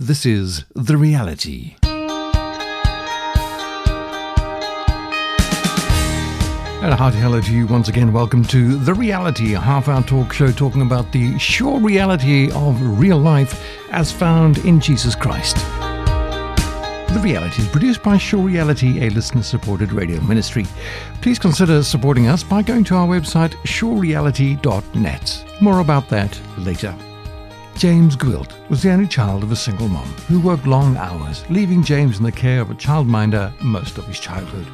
This is The Reality. And a hearty hello to you once again. Welcome to The Reality, a half hour talk show talking about the sure reality of real life as found in Jesus Christ. The Reality is produced by Sure Reality, a listener supported radio ministry. Please consider supporting us by going to our website, surereality.net. More about that later. James Gwilt was the only child of a single mom who worked long hours, leaving James in the care of a childminder most of his childhood.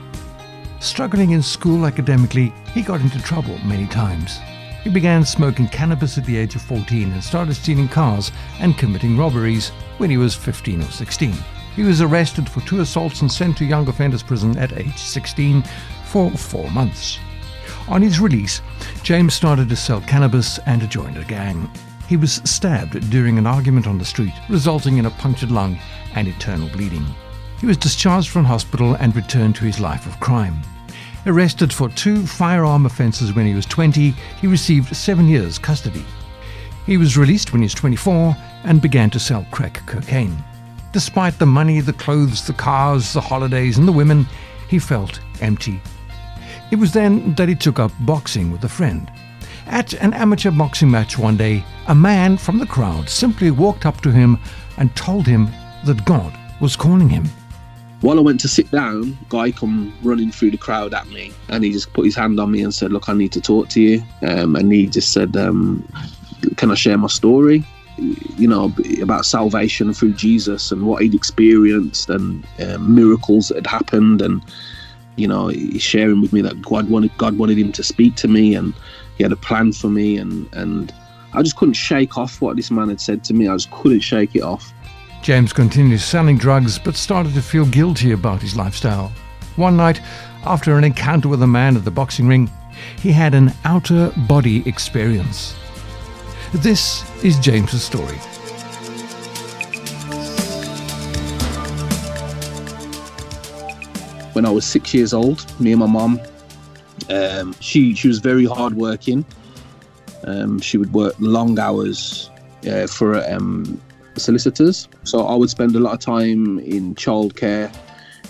Struggling in school academically, he got into trouble many times. He began smoking cannabis at the age of 14 and started stealing cars and committing robberies when he was 15 or 16. He was arrested for two assaults and sent to young offenders prison at age 16 for four months. On his release, James started to sell cannabis and joined a gang. He was stabbed during an argument on the street, resulting in a punctured lung and internal bleeding. He was discharged from hospital and returned to his life of crime. Arrested for two firearm offences when he was 20, he received seven years custody. He was released when he was 24 and began to sell crack cocaine. Despite the money, the clothes, the cars, the holidays, and the women, he felt empty. It was then that he took up boxing with a friend. At an amateur boxing match one day, a man from the crowd simply walked up to him and told him that God was calling him. While I went to sit down, guy come running through the crowd at me, and he just put his hand on me and said, "Look, I need to talk to you." Um, and he just said, um, "Can I share my story?" You know about salvation through Jesus and what he'd experienced and uh, miracles that had happened, and you know sharing with me that God wanted God wanted him to speak to me, and he had a plan for me, and and I just couldn't shake off what this man had said to me. I just couldn't shake it off. James continued selling drugs but started to feel guilty about his lifestyle. One night, after an encounter with a man at the boxing ring, he had an outer body experience. This is James's story. When I was six years old, me and my mom, um, she she was very hardworking. Um, she would work long hours uh, for um, solicitors. So I would spend a lot of time in childcare.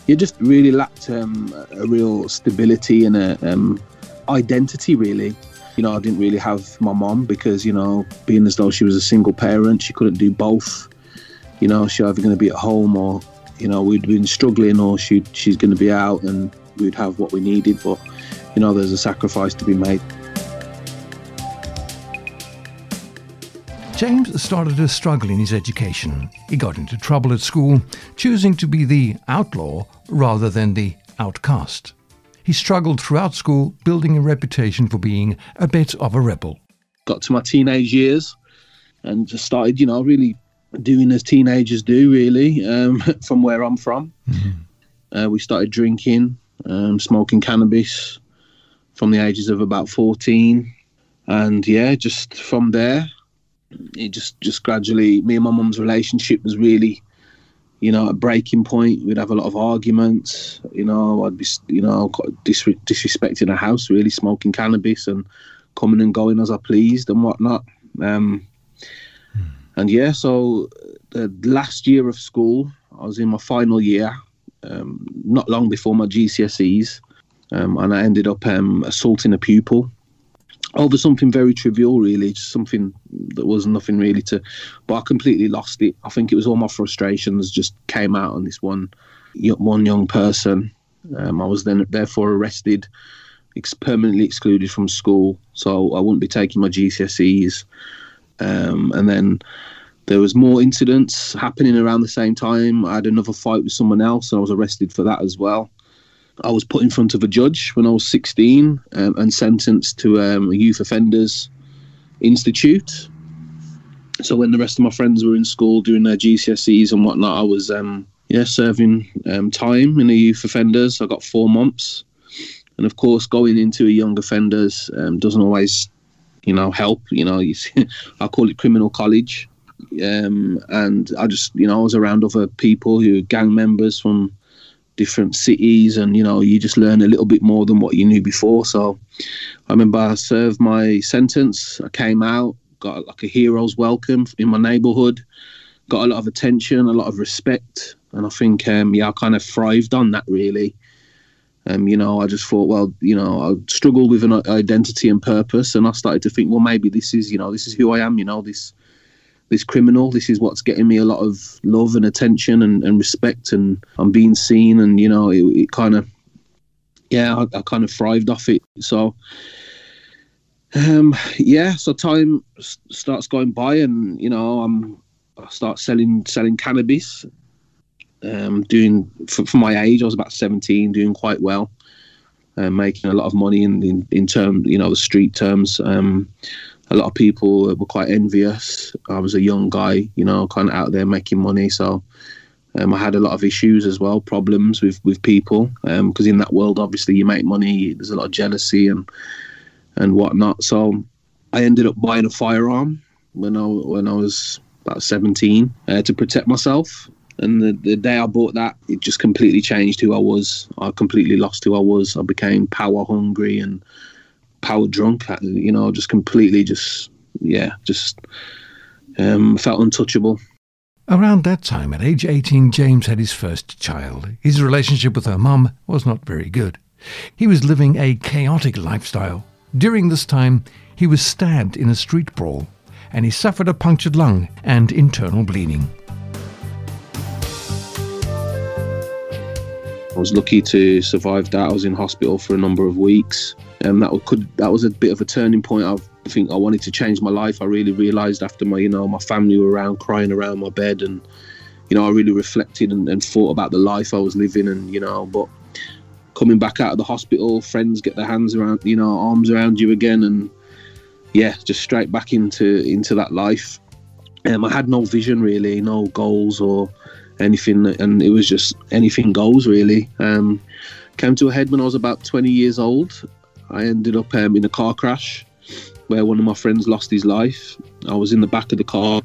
You just really lacked um, a real stability and a um, identity, really. You know, I didn't really have my mom because, you know, being as though she was a single parent, she couldn't do both. You know, she either going to be at home or, you know, we'd been struggling or she, she's going to be out and we'd have what we needed. But, you know, there's a sacrifice to be made. James started to struggle in his education. He got into trouble at school, choosing to be the outlaw rather than the outcast. He struggled throughout school, building a reputation for being a bit of a rebel. Got to my teenage years and just started, you know, really doing as teenagers do, really, um, from where I'm from. Mm-hmm. Uh, we started drinking, um, smoking cannabis from the ages of about 14. And yeah, just from there, it just just gradually me and my mum's relationship was really you know a breaking point we'd have a lot of arguments you know i'd be you know dis- disrespecting a house really smoking cannabis and coming and going as i pleased and whatnot um. And yeah so the last year of school i was in my final year um, not long before my gcse's um, and i ended up um, assaulting a pupil over something very trivial, really, just something that was nothing really to. But I completely lost it. I think it was all my frustrations just came out on this one, one young person. Um, I was then therefore arrested, ex- permanently excluded from school, so I wouldn't be taking my GCSEs. Um, and then there was more incidents happening around the same time. I had another fight with someone else, and I was arrested for that as well. I was put in front of a judge when I was 16 um, and sentenced to um, a youth offenders institute. So when the rest of my friends were in school doing their GCSEs and whatnot, I was um, yeah serving um, time in the youth offenders. I got four months, and of course, going into a young offenders um, doesn't always, you know, help. You know, you see, I call it criminal college. Um, and I just, you know, I was around other people who gang members from different cities and you know you just learn a little bit more than what you knew before so i remember i served my sentence i came out got like a hero's welcome in my neighborhood got a lot of attention, a lot of respect, and I think um, yeah, I kind of thrived on that really. Um, you know, I just thought, well, you know, I struggled with an identity and purpose, and I started to think, well, maybe this is, you know, this is who I am. You know, this this criminal. This is what's getting me a lot of love and attention and, and respect, and I'm being seen, and you know, it, it kind of, yeah, I, I, kind of thrived off it. So, um, yeah, so time starts going by, and you know, I'm I start selling selling cannabis. Um, doing for, for my age, I was about 17, doing quite well, uh, making a lot of money in in, in term, you know, the street terms. Um, a lot of people were quite envious. I was a young guy, you know, kind of out there making money, so um, I had a lot of issues as well, problems with with people, because um, in that world, obviously, you make money. There's a lot of jealousy and and whatnot. So I ended up buying a firearm when I when I was about 17 uh, to protect myself. And the, the day I bought that, it just completely changed who I was. I completely lost who I was. I became power hungry and power drunk. You know, just completely, just yeah, just um, felt untouchable. Around that time, at age 18, James had his first child. His relationship with her mum was not very good. He was living a chaotic lifestyle. During this time, he was stabbed in a street brawl, and he suffered a punctured lung and internal bleeding. I was lucky to survive that. I was in hospital for a number of weeks and that could that was a bit of a turning point. I think I wanted to change my life. I really realised after my you know my family were around crying around my bed, and you know I really reflected and, and thought about the life I was living, and you know, but coming back out of the hospital, friends get their hands around, you know, arms around you again, and yeah, just straight back into into that life. Um, I had no vision really, no goals or anything, and it was just anything goes really. Um, came to a head when I was about 20 years old. I ended up um, in a car crash where one of my friends lost his life. I was in the back of the car,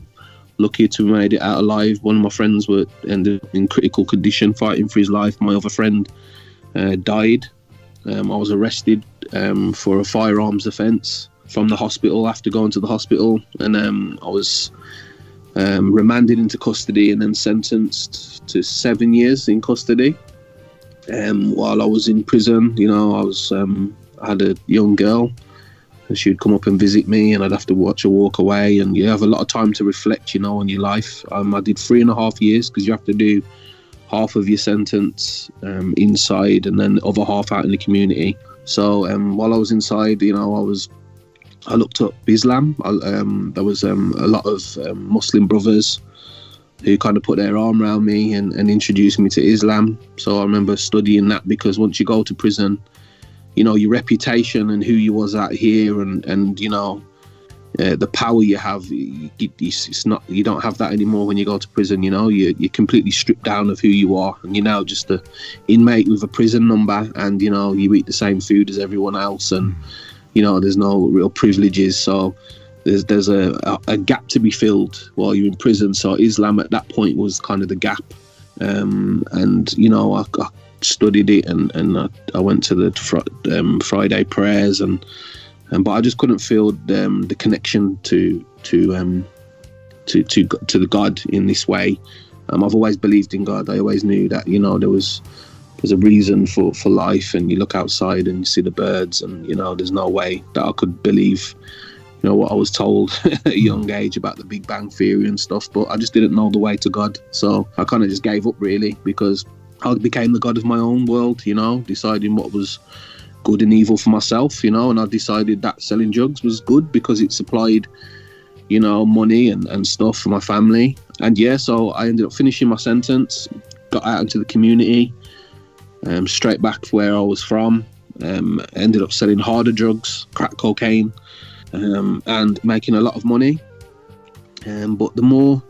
lucky to have made it out alive. One of my friends were ended in critical condition, fighting for his life. My other friend uh, died. Um, I was arrested um, for a firearms offence from the hospital after going to the hospital, and um, I was um, remanded into custody and then sentenced to seven years in custody. Um, while I was in prison, you know, I was um, I had a young girl. And she'd come up and visit me and I'd have to watch her walk away. And you have a lot of time to reflect you know on your life. Um, I did three and a half years because you have to do half of your sentence um, inside and then the other half out in the community. So um, while I was inside you know I was I looked up Islam. I, um, there was um, a lot of um, Muslim brothers who kind of put their arm around me and, and introduced me to Islam. So I remember studying that because once you go to prison you know your reputation and who you was out here and and you know uh, the power you have it's not you don't have that anymore when you go to prison you know. You, you're completely stripped down of who you are and you're now just a inmate with a prison number and you know you eat the same food as everyone else and you know there's no real privileges so there's there's a, a, gap to be filled while you're in prison so islam at that point was kind of the gap um, and you know I, I studied it and and I, I went to the fr- um, Friday prayers and, and but I just couldn't feel um, the connection to to um to to to the God in this way. Um, I've always believed in God. I always knew that you know there was there's a reason for for life, and you look outside and you see the birds, and you know there's no way that I could believe. You know what I was told at a young hmm. age about the Big Bang Theory and stuff, but I just didn't know the way to God. So I kind of just gave up really because I became the god of my own world, you know, deciding what was good and evil for myself, you know, and I decided that selling drugs was good because it supplied, you know, money and, and stuff for my family. And yeah, so I ended up finishing my sentence, got out into the community, um, straight back where I was from, um, ended up selling harder drugs, crack cocaine, um, and making a lot of money. Um, but the more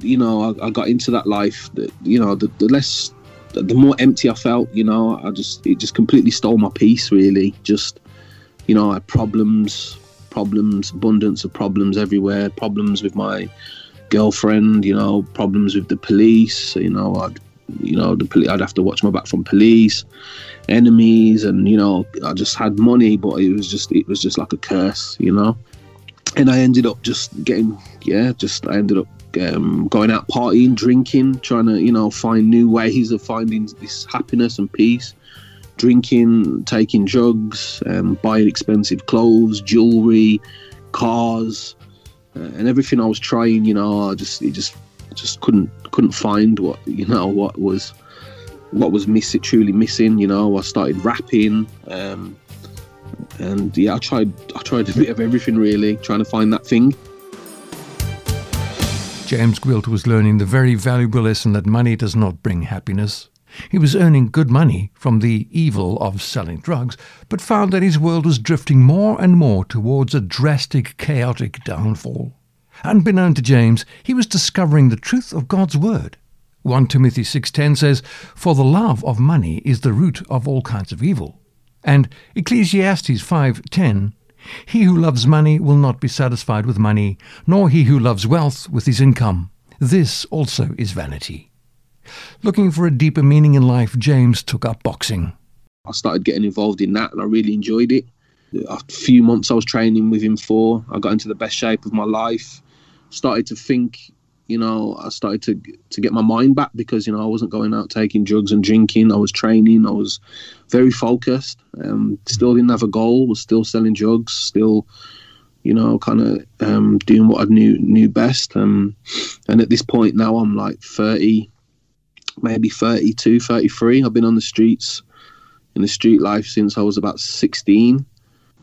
you know, I, I got into that life. That you know, the, the less, the more empty I felt. You know, I just it just completely stole my peace. Really, just you know, I had problems, problems, abundance of problems everywhere. Problems with my girlfriend. You know, problems with the police. You know, I'd you know the police. I'd have to watch my back from police, enemies, and you know, I just had money, but it was just it was just like a curse. You know. And I ended up just getting, yeah, just I ended up um, going out partying, drinking, trying to you know find new ways of finding this happiness and peace. Drinking, taking drugs, um, buying expensive clothes, jewelry, cars, uh, and everything I was trying. You know, I just it just just couldn't couldn't find what you know what was what was missing truly missing. You know, I started rapping. Um, and yeah, I tried I tried a bit of everything really, trying to find that thing. James Gwilt was learning the very valuable lesson that money does not bring happiness. He was earning good money from the evil of selling drugs, but found that his world was drifting more and more towards a drastic, chaotic downfall. Unbeknown to James, he was discovering the truth of God's word. 1 Timothy 6:10 says, "For the love of money is the root of all kinds of evil." And Ecclesiastes 5:10, "He who loves money will not be satisfied with money, nor he who loves wealth with his income. This also is vanity." Looking for a deeper meaning in life, James took up boxing. I started getting involved in that and I really enjoyed it. A few months I was training with him for, I got into the best shape of my life. Started to think, you know, I started to to get my mind back because you know I wasn't going out taking drugs and drinking. I was training. I was very focused. Um, still didn't have a goal. Was still selling drugs. Still, you know, kind of um, doing what I knew knew best. Um, and at this point now, I'm like 30, maybe 32, 33. I've been on the streets in the street life since I was about 16.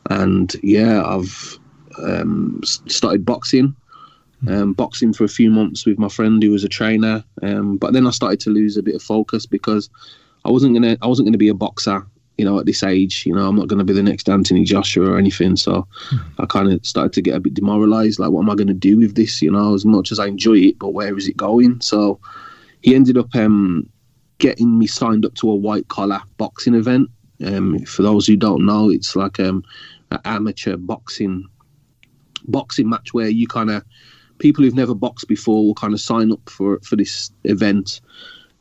And yeah, I've um, started boxing. Um, boxing for a few months with my friend who was a trainer, um, but then I started to lose a bit of focus because I wasn't gonna I wasn't gonna be a boxer, you know, at this age. You know, I'm not gonna be the next Anthony Joshua or anything. So I kind of started to get a bit demoralised. Like, what am I gonna do with this? You know, as much as I enjoy it, but where is it going? So he ended up um, getting me signed up to a white collar boxing event. Um, for those who don't know, it's like um, an amateur boxing boxing match where you kind of people who've never boxed before will kind of sign up for for this event.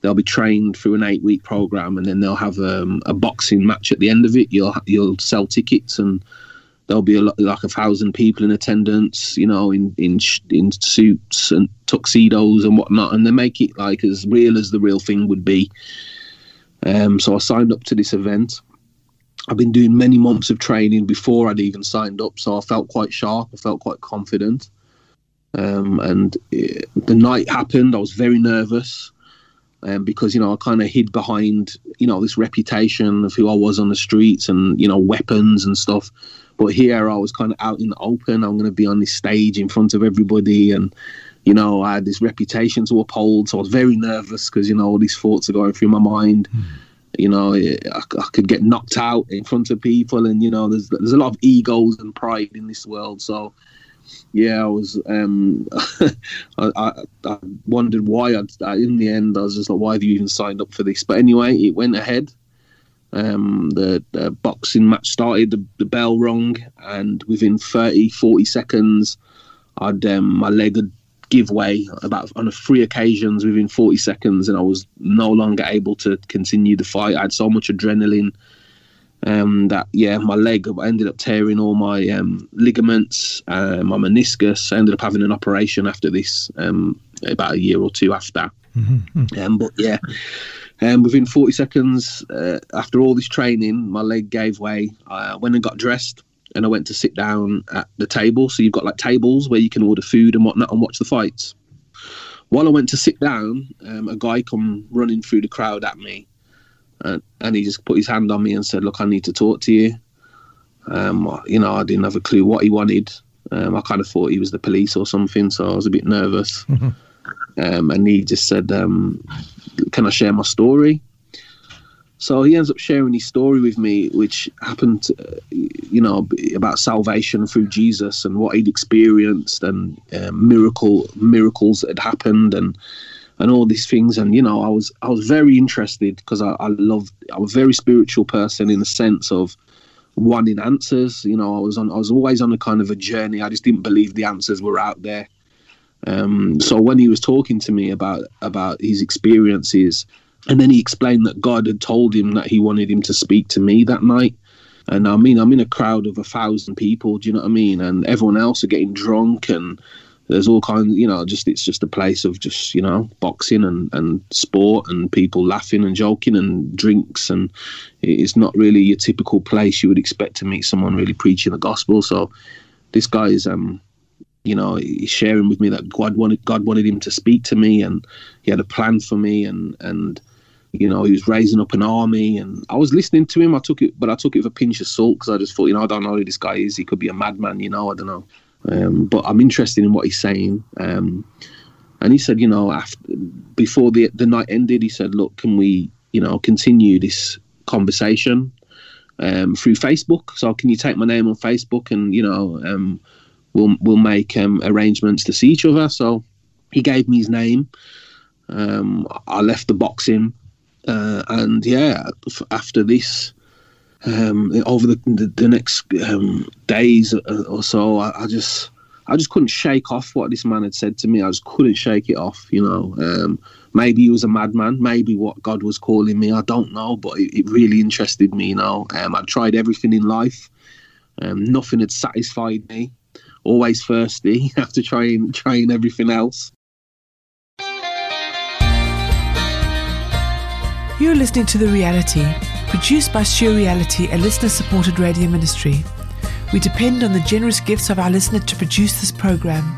They'll be trained through an eight week program, and then they'll have um, a boxing match at the end of it. You'll you'll sell tickets, and there'll be a lot, like a thousand people in attendance. You know, in in in suits and tuxedos and whatnot, and they make it like as real as the real thing would be. Um, so I signed up to this event. I've been doing many months of training before I'd even signed up, so I felt quite sharp. I felt quite confident. Um, and it, the night happened. I was very nervous um, because you know I kind of hid behind you know this reputation of who I was on the streets and you know weapons and stuff. But here I was kind of out in the open. I'm going to be on this stage in front of everybody, and you know I had this reputation to uphold. So I was very nervous because you know all these thoughts are going through my mind. Mm. You know, I, I could get knocked out in front of people, and you know, there's there's a lot of egos and pride in this world. So yeah, I was. Um, I, I, I, wondered why. I'd, in the end, I was just like, why have you even signed up for this? But anyway, it went ahead. Um, the, the, boxing match started. The, the, bell rung, and within 30, 40 seconds, I'd um, my leg had give way about on three occasions within 40 seconds, and I was no longer able to continue the fight. I had so much adrenaline um, that yeah, my leg I ended up tearing all my um, ligaments, uh, my meniscus. I ended up having an operation after this, um, about a year or two after. Mm-hmm. Um, but yeah, um, within 40 seconds uh, after all this training, my leg gave way. I went and got dressed, and I went to sit down at the table. So you've got like tables where you can order food and whatnot and watch the fights. While I went to sit down, um, a guy come running through the crowd at me and, and he just put his hand on me and said, "Look, I need to talk to you." Um, you know, I didn't have a clue what he wanted. Um, I kind of thought he was the police or something, so I was a bit nervous. Mm-hmm. Um, and he just said, um, "Can I share my story?" So he ends up sharing his story with me, which happened, uh, you know, about salvation through Jesus and what he'd experienced and uh, miracle miracles that had happened and and all these things. And you know, I was I was very interested because I, I love I'm a very spiritual person in the sense of wanting answers. You know, I was on I was always on a kind of a journey. I just didn't believe the answers were out there. Um, so when he was talking to me about about his experiences, and then he explained that God had told him that he wanted him to speak to me that night. And I mean, I'm in a crowd of a thousand people. Do you know what I mean? And everyone else are getting drunk and there's all kinds, you know, just it's just a place of just you know boxing and and sport and people laughing and joking and drinks and it's not really your typical place you would expect to meet someone really preaching the gospel. So this guy is um you know he's sharing with me that God wanted God wanted him to speak to me and he had a plan for me and and you know he was raising up an army and I was listening to him. I took it but I took it with a pinch of salt because I just thought you know I don't know who this guy is. He could be a madman you know I don't know um, but I'm interested in what he's saying. Um, and he said, you know, after before the the night ended, he said, look, can we, you know, continue this conversation um, through Facebook? So can you take my name on Facebook and you know, um, we'll we'll make um, arrangements to see each other. So he gave me his name. Um, I left the boxing, uh, and yeah, after this um, over the, the, the next um, days or so, I, I, just I just couldn't shake off what this man had said to me. I just couldn't shake it off. You know, um, maybe he was a madman. Maybe what God was calling me. I don't know, but it, it really interested me. You know, um, I tried everything in life. Um, nothing had satisfied me. Always thirsty after trying trying everything else. You're listening to the reality Produced by Sure Reality, a listener supported radio ministry. We depend on the generous gifts of our listeners to produce this program.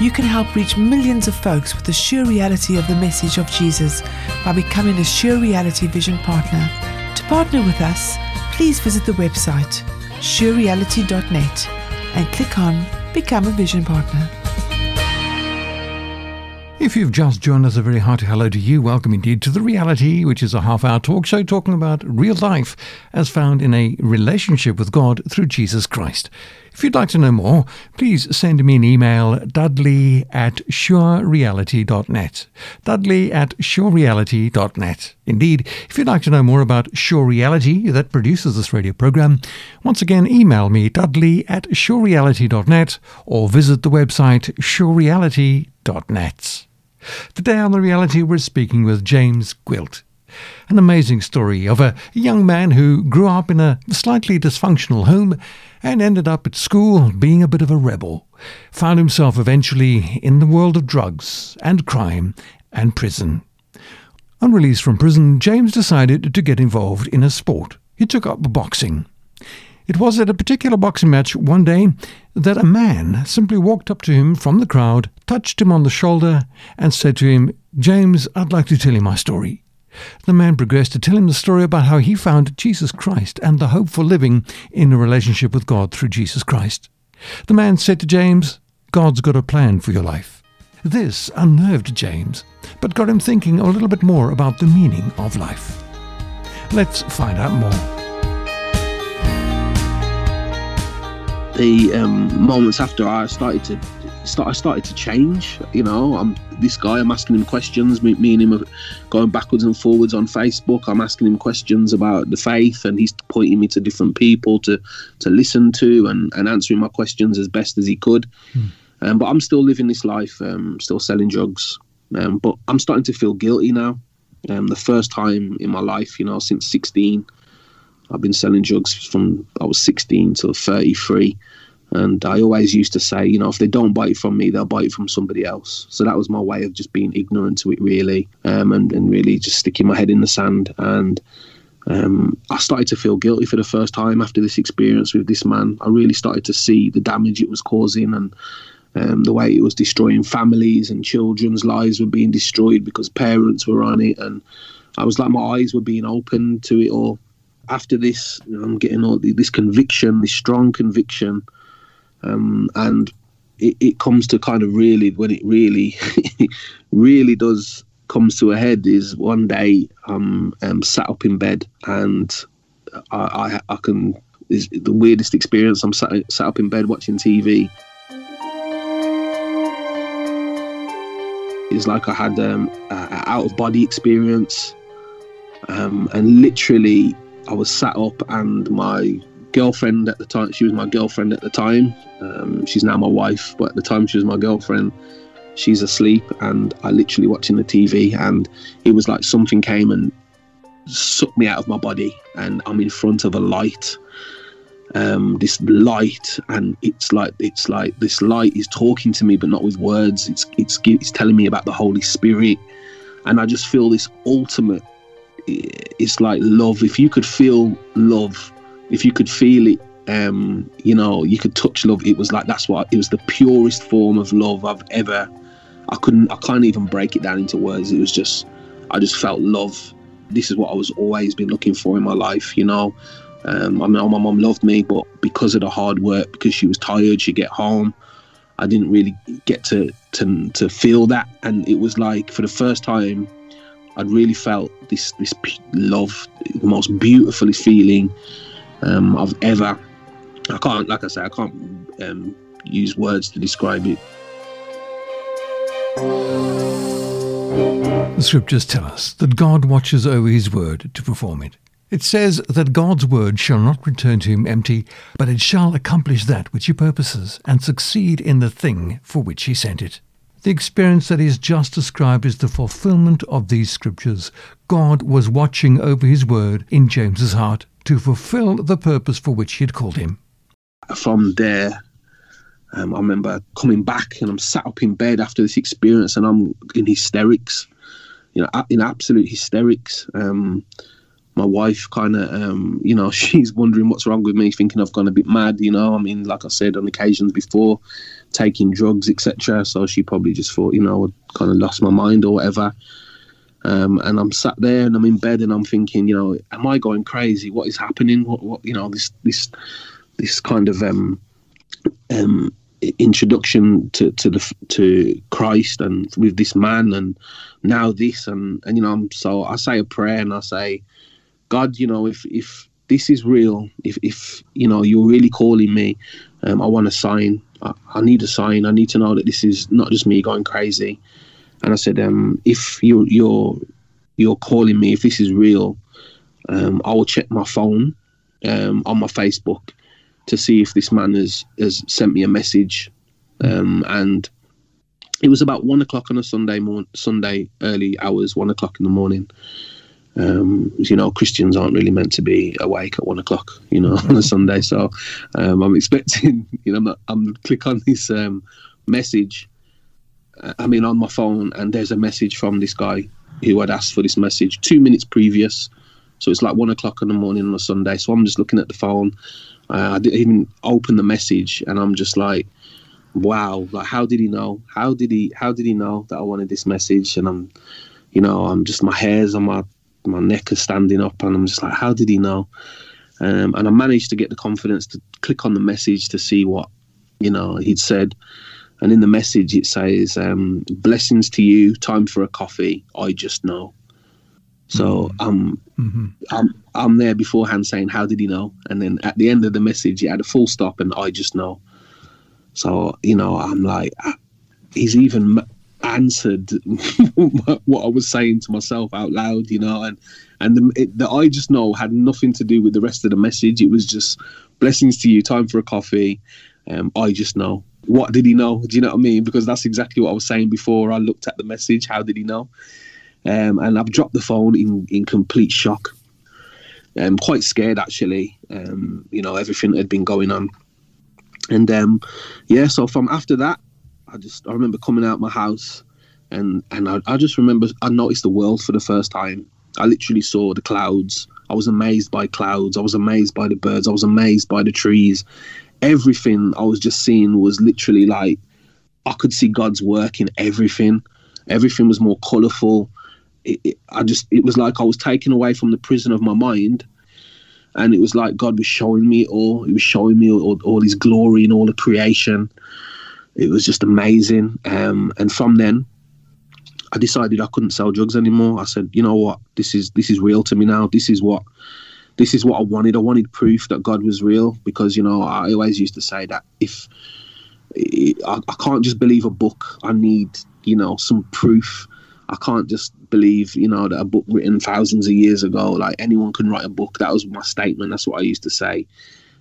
You can help reach millions of folks with the sure reality of the message of Jesus by becoming a Sure Reality Vision Partner. To partner with us, please visit the website surereality.net and click on Become a Vision Partner. If you've just joined us, a very hearty hello to you. Welcome indeed to The Reality, which is a half hour talk show talking about real life as found in a relationship with God through Jesus Christ. If you'd like to know more, please send me an email, dudley at surereality.net. Dudley at surereality.net. Indeed, if you'd like to know more about Sure Reality that produces this radio program, once again email me, dudley at surereality.net or visit the website surereality.net. Today on The Reality, we're speaking with James Gwilt. An amazing story of a young man who grew up in a slightly dysfunctional home and ended up at school being a bit of a rebel. Found himself eventually in the world of drugs and crime and prison. On release from prison, James decided to get involved in a sport. He took up boxing. It was at a particular boxing match one day that a man simply walked up to him from the crowd, touched him on the shoulder, and said to him, James, I'd like to tell you my story. The man progressed to tell him the story about how he found Jesus Christ and the hope for living in a relationship with God through Jesus Christ. The man said to James, God's got a plan for your life. This unnerved James, but got him thinking a little bit more about the meaning of life. Let's find out more. The um, moments after I started to start, I started to change. You know, I'm this guy. I'm asking him questions. Me, me and him are going backwards and forwards on Facebook. I'm asking him questions about the faith, and he's pointing me to different people to to listen to and, and answering my questions as best as he could. Hmm. Um, but I'm still living this life, um, still selling drugs. Um, but I'm starting to feel guilty now. Um, the first time in my life, you know, since 16. I've been selling drugs from I was 16 to 33. And I always used to say, you know, if they don't buy it from me, they'll buy it from somebody else. So that was my way of just being ignorant to it, really, um, and, and really just sticking my head in the sand. And um, I started to feel guilty for the first time after this experience with this man. I really started to see the damage it was causing and um, the way it was destroying families and children's lives were being destroyed because parents were on it. And I was like, my eyes were being opened to it all after this, I'm getting all this conviction, this strong conviction, um, and it, it, comes to kind of really when it really, really does comes to a head is one day I'm um, sat up in bed and I, I, I can is the weirdest experience. I'm sat, sat up in bed watching TV. It's like I had um, an out of body experience, um, and literally I was sat up and my girlfriend at the time, she was my girlfriend at the time. Um, she's now my wife, but at the time she was my girlfriend. She's asleep and I literally watching the TV and it was like something came and sucked me out of my body and I'm in front of a light um, this light, and it's like it's like this light is talking to me, but not with words. It's it's it's telling me about the Holy Spirit, and I just feel this ultimate. It's like love. If you could feel love, if you could feel it, um, you know, you could touch love. It was like that's what it was the purest form of love I've ever. I couldn't. I can't even break it down into words. It was just. I just felt love. This is what I was always been looking for in my life. You know, um, I mean, my mom loved me, but because of the hard work, because she was tired, she'd get home. I didn't really get to, to to feel that, and it was like for the first time, I'd really felt this this love, the most beautiful feeling um, I've ever. I can't, like I say, I can't um, use words to describe it. The scriptures tell us that God watches over his word to perform it. It says that God's word shall not return to him empty, but it shall accomplish that which he purposes and succeed in the thing for which he sent it. The experience that is just described is the fulfillment of these scriptures. God was watching over his word in James's heart to fulfill the purpose for which he had called him. From there, um, I remember coming back and I'm sat up in bed after this experience and I'm in hysterics, you know, in absolute hysterics. Um, my wife kind of, um, you know, she's wondering what's wrong with me, thinking I've gone a bit mad. You know, I mean, like I said on occasions before, taking drugs, etc. So she probably just thought, you know, I kind of lost my mind or whatever. Um, and I'm sat there and I'm in bed and I'm thinking, you know, am I going crazy? What is happening? What, what you know, this this this kind of um, um, introduction to to the to Christ and with this man and now this and and you know, so I say a prayer and I say God, you know, if if this is real, if if you know you're really calling me, um, I want a sign. I, I, need a sign. I need to know that this is not just me going crazy. And I said, um, if you you're you're calling me, if this is real, um, I will check my phone um, on my Facebook to see if this man has has sent me a message. Um, and it was about one o'clock on a Sunday morning, Sunday early hours, one o'clock in the morning. Um, you know, Christians aren't really meant to be awake at one o'clock, you know, on a Sunday. So um, I'm expecting, you know, I'm, I'm click on this um, message. I mean, on my phone, and there's a message from this guy who had asked for this message two minutes previous. So it's like one o'clock in the morning on a Sunday. So I'm just looking at the phone. Uh, I didn't even open the message, and I'm just like, wow, like how did he know? How did he? How did he know that I wanted this message? And I'm, you know, I'm just my hairs on my my neck is standing up, and I'm just like, how did he know? Um, and I managed to get the confidence to click on the message to see what you know he'd said. And in the message, it says, um, "Blessings to you. Time for a coffee. I just know." So mm-hmm. I'm, mm-hmm. I'm I'm there beforehand saying, "How did he know?" And then at the end of the message, it had a full stop, and I just know. So you know, I'm like, he's even answered what I was saying to myself out loud, you know, and and the, it, the I just know had nothing to do with the rest of the message. It was just blessings to you, time for a coffee. Um, I just know. What did he know? Do you know what I mean? Because that's exactly what I was saying before I looked at the message. How did he know? Um, and I've dropped the phone in in complete shock. I'm um, quite scared actually. Um, you know everything had been going on, and um, yeah. So from after that, I just I remember coming out my house, and and I, I just remember I noticed the world for the first time. I literally saw the clouds. I was amazed by clouds. I was amazed by the birds. I was amazed by the trees. Everything I was just seeing was literally like I could see God's work in everything. Everything was more colourful. It, it, I just it was like I was taken away from the prison of my mind, and it was like God was showing me all. He was showing me all, all His glory and all the creation it was just amazing. Um, and from then, I decided I couldn't sell drugs anymore. I said, you know what, this is this is real to me now. This is what this is what I wanted. I wanted proof that God was real because you know I always used to say that if I, I can't just believe a book, I need you know some proof. I can't just believe, you know, that a book written thousands of years ago, like anyone can write a book. That was my statement. That's what I used to say.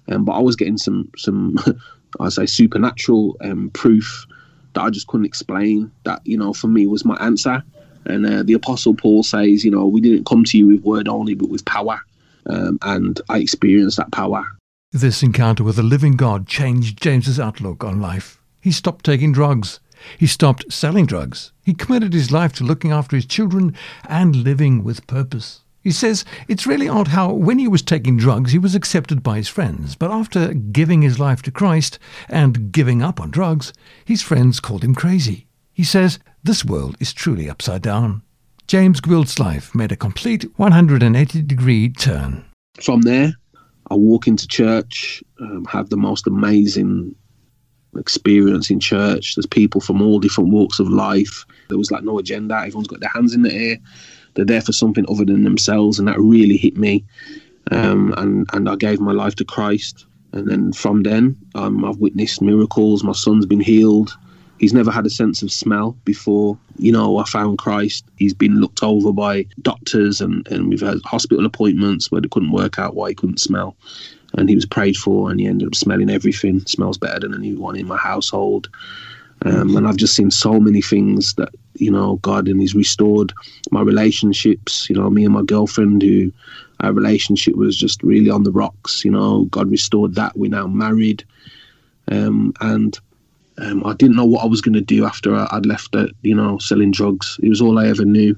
Um, but I was getting some some I say supernatural um, proof that I just couldn't explain. That you know, for me, was my answer. And uh, the Apostle Paul says, you know, we didn't come to you with word only, but with power. Um, and I experienced that power. This encounter with the living God changed James's outlook on life. He stopped taking drugs. He stopped selling drugs. He committed his life to looking after his children and living with purpose. He says it's really odd how, when he was taking drugs, he was accepted by his friends, but after giving his life to Christ and giving up on drugs, his friends called him crazy. He says this world is truly upside down. James Gwilt's life made a complete 180 degree turn. From there, I walk into church, um, have the most amazing experience in church. There's people from all different walks of life. There was like no agenda. Everyone's got their hands in the air. They're there for something other than themselves, and that really hit me. Um, and and I gave my life to Christ. And then from then, um, I've witnessed miracles. My son's been healed. He's never had a sense of smell before. You know, I found Christ. He's been looked over by doctors, and, and we've had hospital appointments where they couldn't work out why he couldn't smell and he was prayed for, and he ended up smelling everything. Smells better than anyone in my household. Um, and I've just seen so many things that you know God and He's restored my relationships. You know, me and my girlfriend, who our relationship was just really on the rocks. You know, God restored that. We're now married, um, and um, I didn't know what I was going to do after I'd left. It, you know, selling drugs. It was all I ever knew.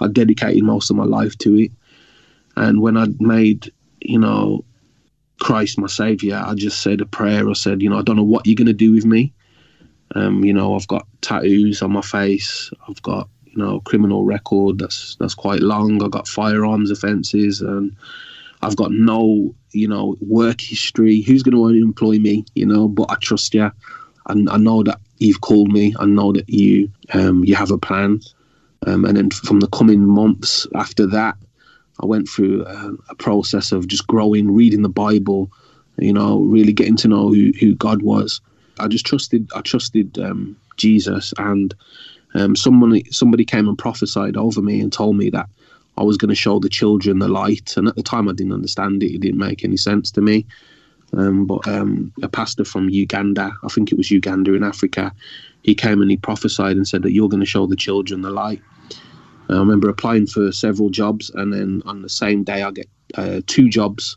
I dedicated most of my life to it, and when I'd made, you know, Christ, my Savior, I just said a prayer. I said, you know, I don't know what you're going to do with me. Um, you know, I've got tattoos on my face. I've got, you know, criminal record that's that's quite long. I've got firearms offences, and I've got no, you know, work history. Who's going to employ me? You know, but I trust you, and I know that you've called me. I know that you um, you have a plan. Um, and then from the coming months after that, I went through a, a, process of just growing, reading the Bible, you know, really getting to know who, who God was. I just trusted. I trusted um, Jesus, and um, somebody came and prophesied over me and told me that I was going to show the children the light. And at the time, I didn't understand it. It didn't make any sense to me. Um, but um, a pastor from Uganda, I think it was Uganda in Africa, he came and he prophesied and said that you're going to show the children the light. I remember applying for several jobs, and then on the same day, I get uh, two jobs.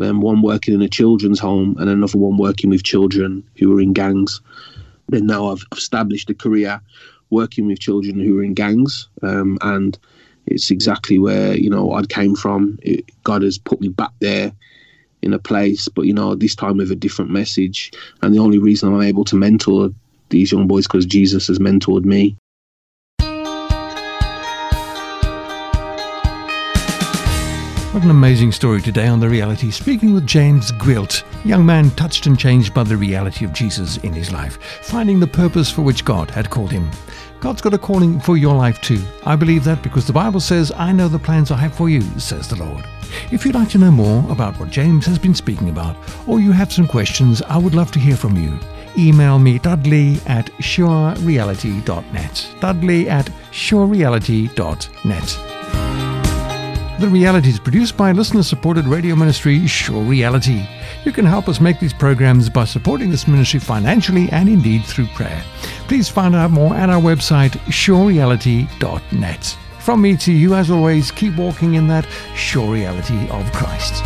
Then one working in a children's home, and another one working with children who were in gangs. Then now I've established a career working with children who are in gangs, um, and it's exactly where you know I came from. It, God has put me back there in a place, but you know this time with a different message. And the only reason I'm able to mentor these young boys because Jesus has mentored me. What an amazing story today on The Reality, speaking with James Gwilt, young man touched and changed by the reality of Jesus in his life, finding the purpose for which God had called him. God's got a calling for your life too. I believe that because the Bible says, I know the plans I have for you, says the Lord. If you'd like to know more about what James has been speaking about, or you have some questions, I would love to hear from you. Email me dudley at surereality.net. Dudley at surereality.net. The Reality is produced by listener supported radio ministry Sure Reality. You can help us make these programs by supporting this ministry financially and indeed through prayer. Please find out more at our website, surereality.net. From me to you, as always, keep walking in that sure reality of Christ.